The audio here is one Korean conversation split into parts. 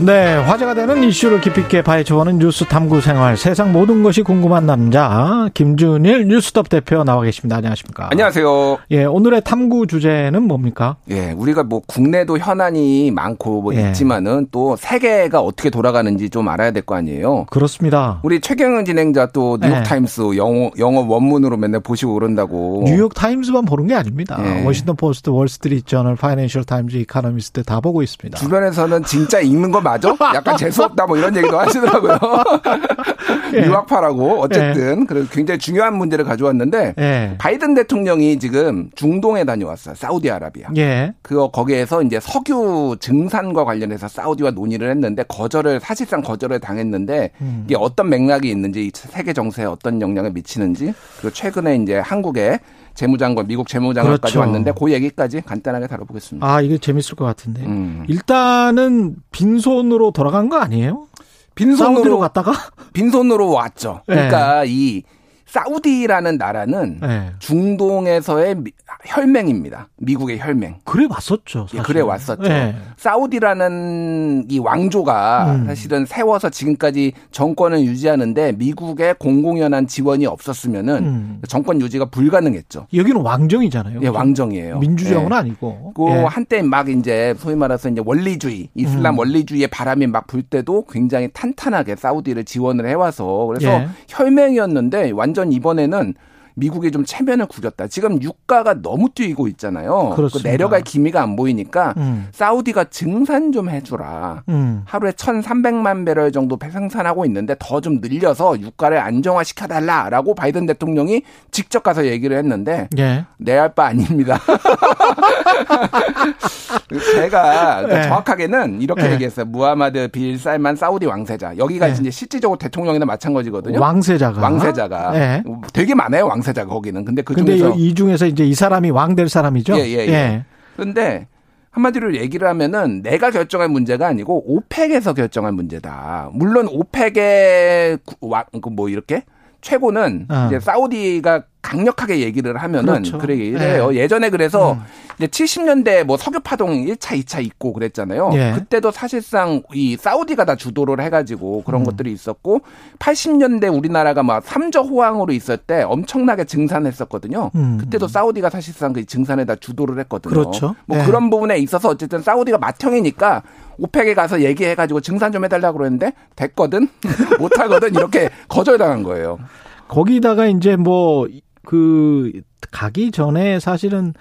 네, 화제가 되는 이슈를 깊이 있게 파헤쳐보는 뉴스 탐구 생활. 세상 모든 것이 궁금한 남자 김준일 뉴스톱 대표 나와 계십니다. 안녕하십니까? 안녕하세요. 예, 오늘의 탐구 주제는 뭡니까? 예, 우리가 뭐 국내도 현안이 많고 뭐 예. 있지만은 또 세계가 어떻게 돌아가는지 좀 알아야 될 거 아니에요. 그렇습니다. 우리 최경은 진행자 또 뉴욕 예. 타임스 영어 영어 원문으로 맨날 보시고 그런다고. 뉴욕 타임스만 보는 게 아닙니다. 예. 워싱턴 포스트, 월스트리트 저널, 파이낸셜 타임즈, 이코노미스트 다 보고 있습니다. 주변에서는 진짜 읽는 거 맞아? 약간 재수 없다 뭐 이런 얘기도 하시더라고요. 예. 유학파라고 어쨌든 그래서 굉장히 중요한 문제를 가져왔는데 예. 바이든 대통령이 지금 중동에 다녀왔어요. 사우디아라비아. 예. 그 거기에서 이제 석유 증산과 관련해서 사우디와 논의를 했는데 거절을 사실상 거절을 당했는데 음. 이게 어떤 맥락이 있는지 이 세계 정세에 어떤 영향을 미치는지 그리고 최근에 이제 한국에 재무장관 미국 재무장관까지 그렇죠. 왔는데 그 얘기까지 간단하게 다뤄보겠습니다. 아, 이게 재밌을 것 같은데. 음. 일단은 빈손으로 돌아간 거 아니에요? 빈손으로 갔다가? 빈손으로 왔죠. 그러니까 이 사우디라는 나라는 예. 중동에서의 미- 혈맹입니다. 미국의 혈맹. 그래 왔었죠. 예. 그래 왔었죠. 예. 사우디라는 이 왕조가 음. 사실은 세워서 지금까지 정권을 유지하는데 미국의 공공연한 지원이 없었으면은 음. 정권 유지가 불가능했죠. 여기는 왕정이잖아요. 예, 왕정이에요. 민주정은 예. 아니고. 그 예. 한때 막 이제 소위 말해서 이제 원리주의, 이슬람 음. 원리주의의 바람이 막 불 때도 굉장히 탄탄하게 사우디를 지원을 해와서 그래서 예. 혈맹이었는데 완전 이번에는 미국이 좀 체면을 구겼다. 지금 유가가 너무 뛰고 있잖아요. 그 그렇습니다. 내려갈 기미가 안 보이니까 음. 사우디가 증산 좀 해주라. 음. 하루에 1,300만 배럴 정도 생산하고 있는데 더 좀 늘려서 유가를 안정화시켜달라라고 바이든 대통령이 직접 가서 얘기를 했는데 예. 내할 바 아닙니다. 제가 그러니까 네. 정확하게는 이렇게 네. 얘기했어요. 무하마드 빌 살만 사우디 왕세자. 여기가 네. 이제 실질적으로 대통령이나 마찬가지거든요. 왕세자가. 왕세자가 예. 되게 많아요 왕세자가 거기는. 근데 그 중에서 이 중에서 이제 이 사람이 왕 될 사람이죠? 예, 예, 예. 그런데 한마디로 얘기를 하면은 내가 결정할 문제가 아니고 오펙에서 결정할 문제다. 물론 오펙의 그뭐 이렇게 최고는 어. 이제 사우디가 강력하게 얘기를 하면은 그렇죠. 그래 이래요. 예전에 그래서 음. 이제 70년대 뭐 석유 파동 1차, 2차 있고 그랬잖아요. 예. 그때도 사실상 이 사우디가 다 주도를 해가지고 그런 음. 것들이 있었고 80년대 우리나라가 막 삼저 호황으로 있을 때 엄청나게 증산했었거든요. 음. 그때도 사우디가 사실상 그 증산에 다 주도를 했거든요. 그렇죠. 뭐 네. 그런 부분에 있어서 어쨌든 사우디가 맏형이니까 오펙에 가서 얘기해가지고 증산 좀 해달라고 그랬는데 됐거든 못하거든 이렇게 거절당한 거예요. 거기다가 이제 뭐 그 가기 전에 사실은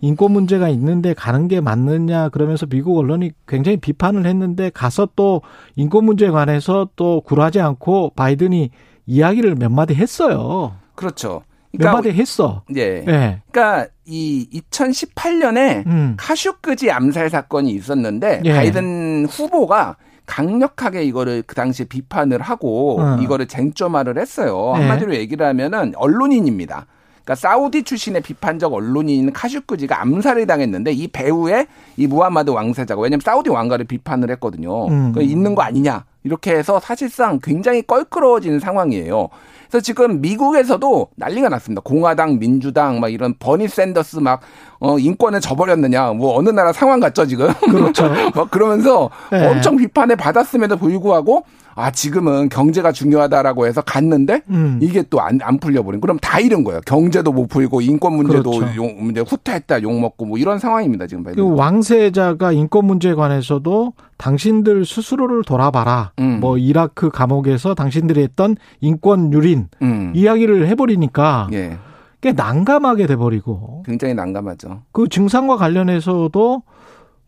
인권 문제가 있는데 가는 게 맞느냐 그러면서 미국 언론이 굉장히 비판을 했는데 가서 또 인권 문제에 관해서 또 굴하지 않고 바이든이 이야기를 몇 마디 했어요. 그렇죠. 몇 마디 했어. 예. 예. 그러니까 이 2018년에 음. 카슈크지 암살 사건이 있었는데 예. 바이든 후보가 강력하게 이거를 그 당시에 비판을 하고 어. 이거를 쟁점화를 했어요. 예. 한마디로 얘기를 하면은 언론인입니다. 그러니까 사우디 출신의 비판적 언론인 카슈크지가 암살을 당했는데 이 배우의 이 무하마드 왕세자가 왜냐면 사우디 왕가를 비판을 했거든요. 음. 그 있는 거 아니냐 이렇게 해서 사실상 굉장히 껄끄러워진 상황이에요. 그래서 지금 미국에서도 난리가 났습니다. 공화당, 민주당 막 이런 버니 샌더스 막 어, 인권을 저버렸느냐 뭐 어느 나라 상황 같죠 지금. 그렇죠. 막 그러면서 네. 엄청 비판을 받았음에도 불구하고 아 지금은 경제가 중요하다라고 해서 갔는데 음. 이게 또 안 안 풀려버린. 그럼 다 잃은 거예요. 경제도 못 풀고 인권 문제도 그렇죠. 욕, 문제 후퇴했다 욕 먹고 뭐 이런 상황입니다 지금. 그 왕세자가 인권 문제에 관해서도 당신들 스스로를 돌아봐라. 음. 뭐 이라크 감옥에서 당신들이 했던 인권 유린 음. 이야기를 해버리니까 예, 꽤 난감하게 돼버리고 굉장히 난감하죠. 그 증상과 관련해서도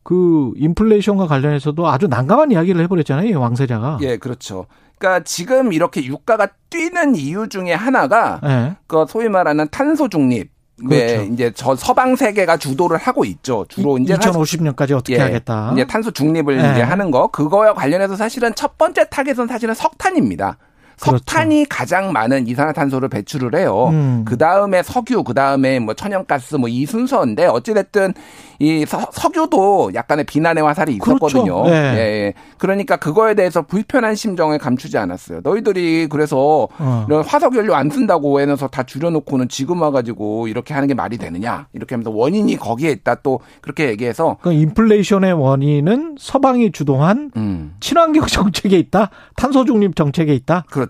그 인플레이션과 관련해서도 아주 난감한 이야기를 해버렸잖아요, 이 왕세자가. 예, 그렇죠. 그러니까 지금 이렇게 유가가 뛰는 이유 중에 하나가 예. 그 소위 말하는 탄소 중립. 네, 그렇죠. 이제 저 서방 세계가 주도를 하고 있죠. 주로 이제 사실- 2050년까지 어떻게 예, 하겠다. 이제 탄소 중립을 예. 이제 하는 거 그거와 관련해서 사실은 첫 번째 타겟은 사실은 석탄입니다. 그렇죠. 석탄이 가장 많은 이산화탄소를 배출을 해요. 음. 그 다음에 석유, 그 다음에 뭐 천연가스 뭐 이 순서인데 어찌됐든 이 서, 석유도 약간의 비난의 화살이 있었거든요. 그렇죠. 네. 예, 예. 그러니까 그거에 대해서 불편한 심정을 감추지 않았어요. 너희들이 그래서 어. 이런 화석 연료 안 쓴다고 해서 다 줄여놓고는 지금 와가지고 이렇게 하는 게 말이 되느냐 이렇게 하면서 원인이 거기에 있다 또 그렇게 얘기해서 그 인플레이션의 원인은 서방이 주도한 음 친환경 정책에 있다, 탄소 중립 정책에 있다. 그렇죠.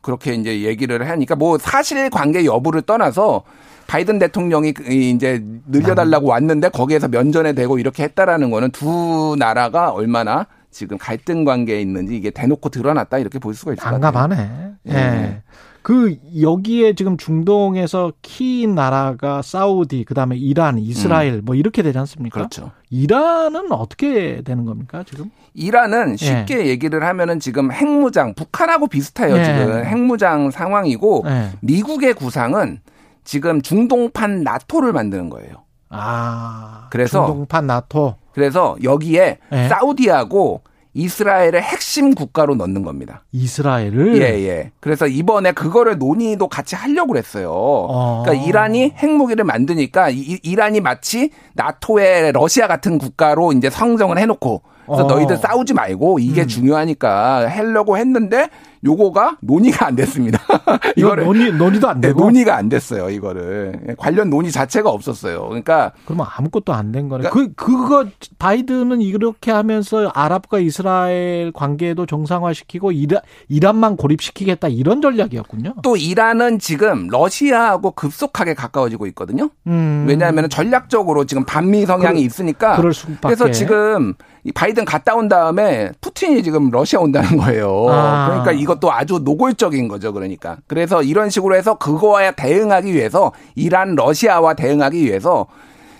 그렇게 이제 얘기를 하니까 뭐 사실 관계 여부를 떠나서 바이든 대통령이 그 이제 늘려달라고 왔는데 거기에서 면전에 대고 이렇게 했다라는 거는 두 나라가 얼마나 지금 갈등 관계에 있는지 이게 대놓고 드러났다 이렇게 볼 수가 있을 것 같아요. 난감하네. 예. 예. 그 여기에 지금 중동에서 키 나라가 사우디, 그다음에 이란, 이스라엘 뭐 이렇게 되지 않습니까? 그렇죠. 이란은 어떻게 되는 겁니까, 지금? 이란은 쉽게 얘기를 하면은 지금 핵무장 북한하고 비슷해요 예. 지금 핵무장 상황이고 예. 미국의 구상은 지금 중동판 나토를 만드는 거예요. 아. 그래서 중동판 나토. 그래서 여기에 예. 사우디하고 이스라엘을 핵심 국가로 넣는 겁니다. 이스라엘을 예, 예. 그래서 이번에 그거를 논의도 같이 하려고 그랬어요. 어. 그러니까 이란이 핵무기를 만드니까 이, 이란이 마치 나토의 러시아 같은 국가로 이제 성정을 해놓고 그래서 어. 너희들 싸우지 말고 이게 음. 중요하니까 하려고 했는데 요거가 논의가 안 됐습니다. 이거 이거를 논의 논의도 안 네, 되고 논의가 안 됐어요. 이거를 예, 관련 논의 자체가 없었어요. 그러니까 그러면 아무것도 안 된 거네. 그 그거 바이든은 이렇게 하면서 아랍과 이스라엘 관계도 정상화시키고 이란, 이란만 고립시키겠다 이런 전략이었군요. 또 이란은 지금 러시아하고 급속하게 가까워지고 있거든요. 음. 왜냐하면 전략적으로 지금 반미 성향이 그- 있으니까. 그래서 지금 이 바이든 갔다 온 다음에 푸틴이 지금 러시아 온다는 거예요. 아. 그러니까 이것 도 아주 노골적인 거죠. 그러니까 그래서 이런 식으로 해서 그거에 대응하기 위해서 이란 러시아와 대응하기 위해서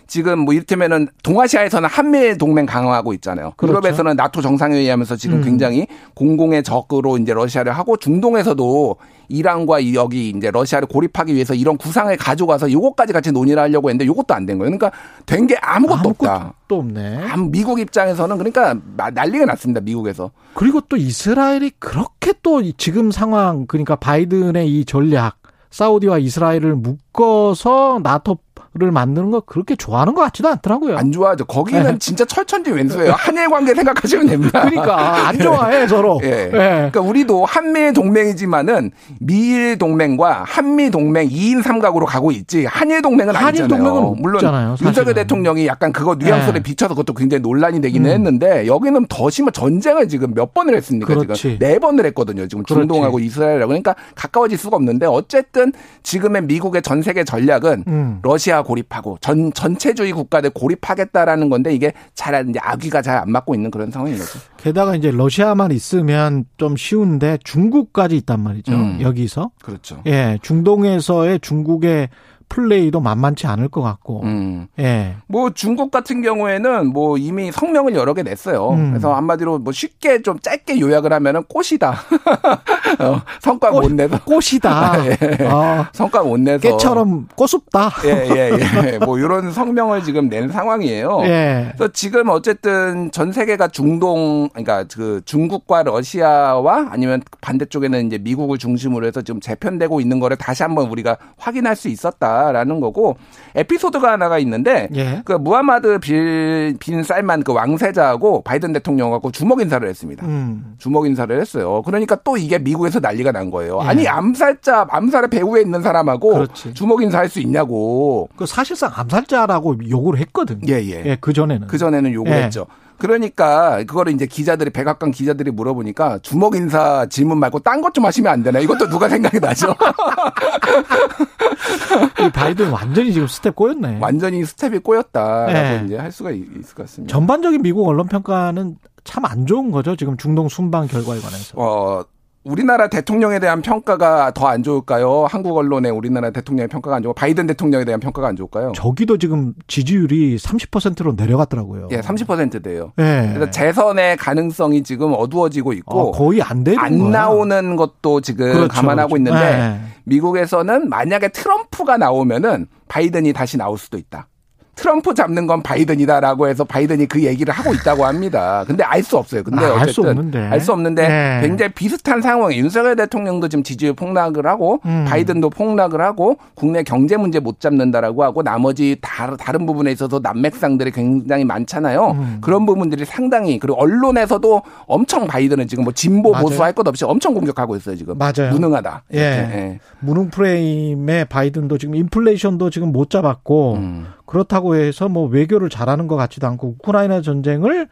지금 뭐 이를테면은 동아시아에서는 한미 동맹 강화하고 있잖아요. 그렇죠. 유럽에서는 나토 정상회의 하면서 지금 음. 굉장히 공공의 적으로 이제 러시아를 하고 중동에서도 이란과 이 여기 이제 러시아를 고립하기 위해서 이런 구상을 가져가서 요것까지 같이 논의를 하려고 했는데 요것도 안 된 거예요. 그러니까 된 게 아무것도 없다. 또 없네. 아무- 미국 입장에서는 그러니까 마- 난리가 났습니다. 미국에서. 그리고 또 이스라엘이 그렇게 또 지금 상황 그러니까 바이든의 이 전략 사우디와 이스라엘을 묶어서 나토 를 만드는 거 그렇게 좋아하는 것 같지도 않더라고요. 안 좋아하죠. 거기는 네. 진짜 철천지 왼수예요. 한일 관계 생각하시면 됩니다. 그러니까 안 좋아해 서로. 예. 예. 그러니까 우리도 한미 동맹이지만은 미일 동맹과 한미 동맹 2인 삼각으로 가고 있지 한일 동맹은 한일 아니잖아요. 동맹은 물론 없잖아요. 윤석열 대통령이 약간 그거 뉘앙스를 예. 비춰서 그것도 굉장히 논란이 되기는 음. 했는데 여기는 더 심한 전쟁을 지금 몇 번을 했습니까? 그렇지. 지금 네 번을 했거든요. 지금 그렇지. 중동하고 이스라엘하고 그러니까 가까워질 수가 없는데 어쨌든 지금의 미국의 전 세계 전략은 음. 러시아 고립하고 전 전체주의 국가들 고립하겠다라는 건데 이게 잘 이제 아귀가 잘 안 맞고 있는 그런 상황인 거죠. 게다가 이제 러시아만 있으면 좀 쉬운데 중국까지 있단 말이죠. 음. 여기서. 그렇죠. 예, 중동에서의 중국의 플레이도 만만치 않을 것 같고. 음. 예. 뭐 중국 같은 경우에는 뭐 이미 성명을 여러 개 냈어요. 음. 그래서 한마디로 뭐 쉽게 좀 짧게 요약을 하면은 꽃이다. 어, 성과 꽃- 못 내서 꽃이다. 예. 아, 성과 못 내서 깨처럼 꼬숩다. 예예 예 예, 뭐 이런 성명을 지금 낸 상황이에요. 예. 그래서 지금 어쨌든 전 세계가 중동 그러니까 그 중국과 러시아와 아니면 반대쪽에는 이제 미국을 중심으로 해서 지금 재편되고 있는 거를 다시 한번 우리가 확인할 수 있었다 라는 거고 에피소드가 하나가 있는데 예. 그 무하마드 빌, 빈 살만 그 왕세자하고 바이든 대통령하고 주먹 인사를 했습니다. 음. 주먹 인사를 했어요. 그러니까 또 이게 미국에서 난리가 난 거예요. 예. 아니 암살자 암살의 배후에 있는 사람하고 그렇지. 주먹 인사할 수 있냐고. 그 사실상 암살자라고 욕을 했거든. 예 예. 예, 그 전에는. 그 전에는 욕을 예. 했죠. 그러니까 그거를 이제 기자들이 백악관 기자들이 물어보니까 주먹 인사 질문 말고 딴 것 좀 하시면 안 되나? 이것도 누가 생각이 나죠. 이 바이든 완전히 지금 스텝 꼬였네. 완전히 스텝이 꼬였다라고 예. 이제 할 수가 있- 있을 것 같습니다. 전반적인 미국 언론 평가는 참 안 좋은 거죠. 지금 중동 순방 결과에 관해서. 어, 우리나라 대통령에 대한 평가가 더 안 좋을까요? 한국 언론의 우리나라 대통령의 평가가 안 좋고 바이든 대통령에 대한 평가가 안 좋을까요? 저기도 지금 지지율이 30%로 내려갔더라고요. 예, 30%대요. 예. 그래서 재선의 가능성이 지금 어두워지고 있고 어, 거의 안 되는 안 거야. 나오는 것도 지금 그렇죠, 감안하고 그렇죠. 있는데 예. 미국에서는 만약에 트럼프가 나오면은 바이든이 다시 나올 수도 있다. 트럼프 잡는 건 바이든이다라고 해서 바이든이 그 얘기를 하고 있다고 합니다. 근데 알 수 없어요. 근데 아, 알수 어쨌든 없는데. 알 수 없는데 네. 굉장히 비슷한 상황에 윤석열 대통령도 지금 지지율 폭락을 하고 음. 바이든도 폭락을 하고 국내 경제 문제 못 잡는다라고 하고 나머지 다, 다른 부분에 있어서 난맥상들이 굉장히 많잖아요. 음. 그런 부분들이 상당히 그리고 언론에서도 엄청 바이든은 지금 뭐 진보 맞아요. 보수 할 것 없이 엄청 공격하고 있어요 지금. 맞아요. 무능하다. 예. 예. 무능 프레임의 바이든도 지금 인플레이션도 지금 못 잡았고 음. 그렇다고 해서 뭐 외교를 잘하는 것 같지도 않고 우크라이나 전쟁을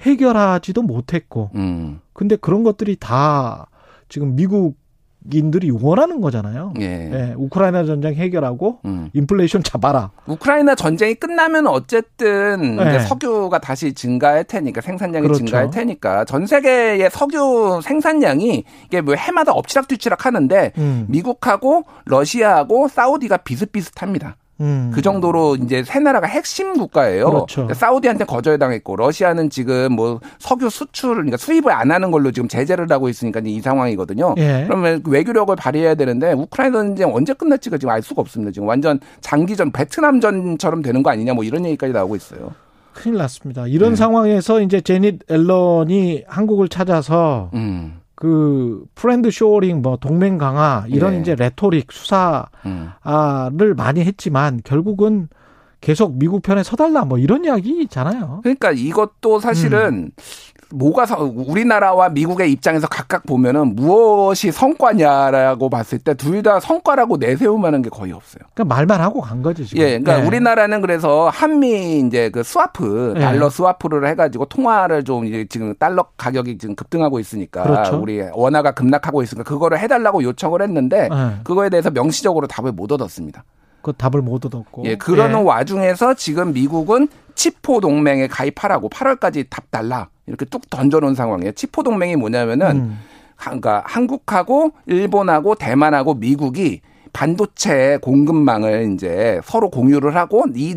해결하지도 못했고 음. 근데 그런 것들이 다 지금 미국 인들이 원하는 거잖아요. 예. 예, 우크라이나 전쟁 해결하고 음. 인플레이션 잡아라. 우크라이나 전쟁이 끝나면 어쨌든 네. 이제 석유가 다시 증가할 테니까 생산량이 그렇죠. 증가할 테니까 전 세계의 석유 생산량이 이게 뭐 해마다 엎치락뒤치락 하는데 음. 미국하고 러시아하고 사우디가 비슷비슷합니다. 음. 그 정도로 이제 세 나라가 핵심 국가예요. 그렇죠. 사우디한테 거절 당했고 러시아는 지금 뭐 석유 수출 그러니까 수입을 안 하는 걸로 지금 제재를 하고 있으니까 이 상황이거든요. 예. 그러면 외교력을 발휘해야 되는데 우크라이나 전쟁 언제 끝날지가 지금 알 수가 없습니다. 지금 완전 장기전 베트남전처럼 되는 거 아니냐 뭐 이런 얘기까지 나오고 있어요. 큰일 났습니다. 이런 네. 상황에서 이제 재닛 옐런이 한국을 찾아서 음. 그 friend shoring 뭐 동맹 강화 이런 예. 이제 레토릭 수사를 음. 많이 했지만 결국은 계속 미국 편에 서달라 뭐 이런 이야기잖아요. 그러니까 이것도 사실은 뭐가 서- 우리나라와 미국의 입장에서 각각 보면은 무엇이 성과냐라고 봤을 때 둘 다 성과라고 만한 게 거의 없어요. 그러니까 말만 하고 간 거지 지금. 예, 그러니까 예. 우리나라는 그래서 한미 이제 그 스와프 예. 달러 스와프를 해가지고 통화를 좀 이제 지금 달러 가격이 지금 급등하고 있으니까 그렇죠. 우리 원화가 급락하고 있으니까 그거를 해달라고 요청을 했는데 예. 그거에 대해서 명시적으로 답을 못 얻었습니다. 그 답을 못 얻었고. 예, 그러는 예. 와중에서 지금 미국은 치포 동맹에 가입하라고 8월까지 답 달라 이렇게 뚝 던져놓은 상황이에요. 치포 동맹이 뭐냐면은 음. 한- 그러니까 한국하고 일본하고 대만하고 미국이 반도체 공급망을 이제 서로 공유를 하고 이,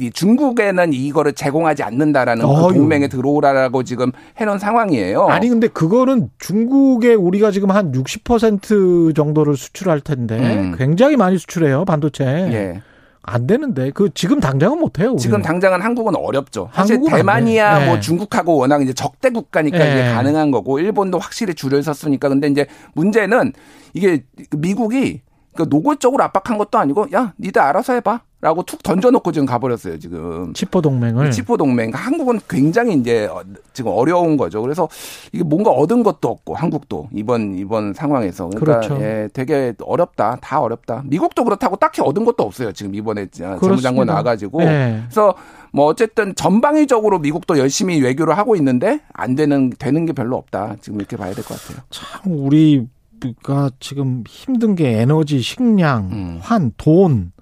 이 중국에는 이거를 제공하지 않는다라는 그 어휴. 동맹에 들어오라고 지금 해놓은 상황이에요. 아니 근데 그거는 중국에 우리가 지금 한 60% 정도를 수출할 텐데 음. 굉장히 많이 수출해요 반도체. 예. 안 되는데 그 지금 당장은 못 해요. 지금 당장은 한국은 어렵죠. 사실 대만이야 돼. 뭐 네. 중국하고 워낙 이제 적대 국가니까 네. 이게 가능한 거고 일본도 확실히 줄을 섰으니까 근데 이제 문제는 이게 미국이 그 노골적으로 압박한 것도 아니고 야 니들 알아서 해봐 라고 툭 던져놓고 지금 가버렸어요 지금. 치포 동맹을 치포 동맹 그러니까 한국은 굉장히 이제 어, 지금 어려운 거죠. 그래서 이게 뭔가 얻은 것도 없고 한국도 이번 이번 상황에서 그러니까 그렇죠. 예, 되게 어렵다. 다 어렵다. 미국도 그렇다고 딱히 얻은 것도 없어요. 지금 이번에 재무장관 그렇습니다. 나와가지고 네. 그래서 뭐 어쨌든 전방위적으로 미국도 열심히 외교를 하고 있는데 안 되는 되는 게 별로 없다. 지금 이렇게 봐야 될 것 같아요. 참 우리 가 지금 힘든 게 에너지, 식량, 음. 환, 돈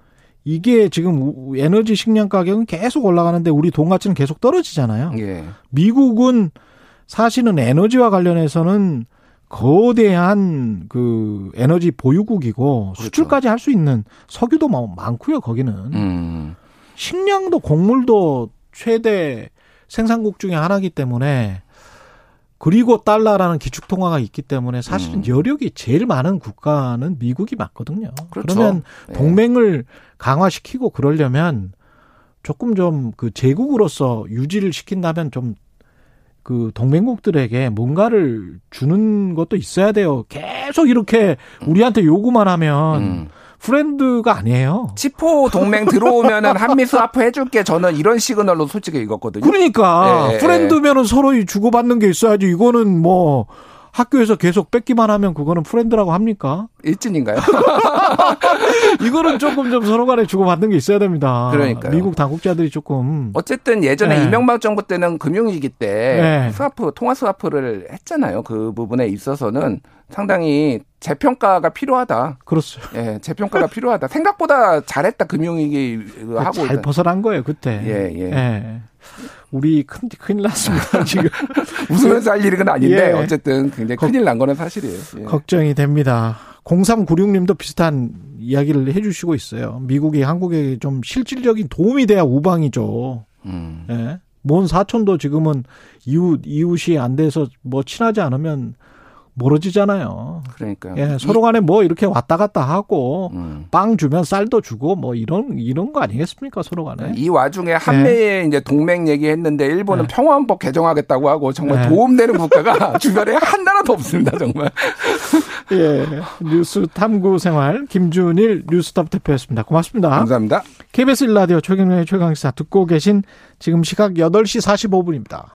이게 지금 우- 에너지, 식량 가격은 계속 올라가는데 우리 돈 가치는 계속 떨어지잖아요. 예. 미국은 사실은 에너지와 관련해서는 거대한 그 에너지 보유국이고 그렇죠. 수출까지 할 수 있는 석유도 뭐 많고요. 거기는 음. 식량도 곡물도 최대 생산국 중에 하나이기 때문에 그리고 달러라는 기축 통화가 있기 때문에 사실은 음. 여력이 제일 많은 국가는 미국이 맞거든요. 그렇죠. 그러면 예. 동맹을 강화시키고 그러려면 조금 좀 그 제국으로서 유지를 시킨다면 좀 그 동맹국들에게 뭔가를 주는 것도 있어야 돼요. 계속 이렇게 우리한테 요구만 하면 음. friend가 아니에요. 치포 동맹 들어오면은 한미 스와프 해줄게 저는 이런 시그널로 솔직히 읽었거든요. 그러니까 예, 예. friend면은 서로 주고받는 게 있어야지. 이거는 뭐 학교에서 계속 뺏기만 하면 그거는 friend라고 합니까? 일진인가요? 이거는 조금 좀 서로 간에 주고받는 게 있어야 됩니다. 그러니까요. 미국 당국자들이 조금 어쨌든 예전에 네. 이명박 정부 때는 금융위기 때 네. 스와프 통화 스와프를 했잖아요. 그 부분에 있어서는 상당히 재평가가 필요하다. 그렇죠. 예, 재평가가 필요하다. 생각보다 잘했다 금융위기 하고 잘. 벗어난 거예요 그때. 예, 예. 우리 큰 큰일 났습니다 지금 웃으면서 할 일은 아닌데 예. 어쨌든 굉장히 큰일 난 거는 사실이에요. 예. 걱정이 됩니다. 0396님도 비슷한 이야기를 해주시고 있어요. 미국이 한국에 좀 실질적인 도움이 돼야 우방이죠. 음. 예. 먼 사촌도 지금은 이웃 이웃이 안 돼서 뭐 친하지 않으면 멀어지잖아요. 그러니까요. 예, 서로 간에 뭐 이렇게 왔다 갔다 하고 음. 빵 주면 쌀도 주고 뭐 이런 이런 거 아니겠습니까 서로 간에. 이 와중에 한미의 이제 동맹 얘기했는데 일본은 네. 평화헌법 개정하겠다고 하고 정말 네. 도움되는 국가가 주변에 한 나라도 없습니다 정말. 예, 뉴스 탐구 생활 김준일 뉴스톱 대표였습니다. 고맙습니다. 감사합니다. KBS 1라디오 최경련의 최강시사 듣고 계신 지금 시각 8시 45분입니다.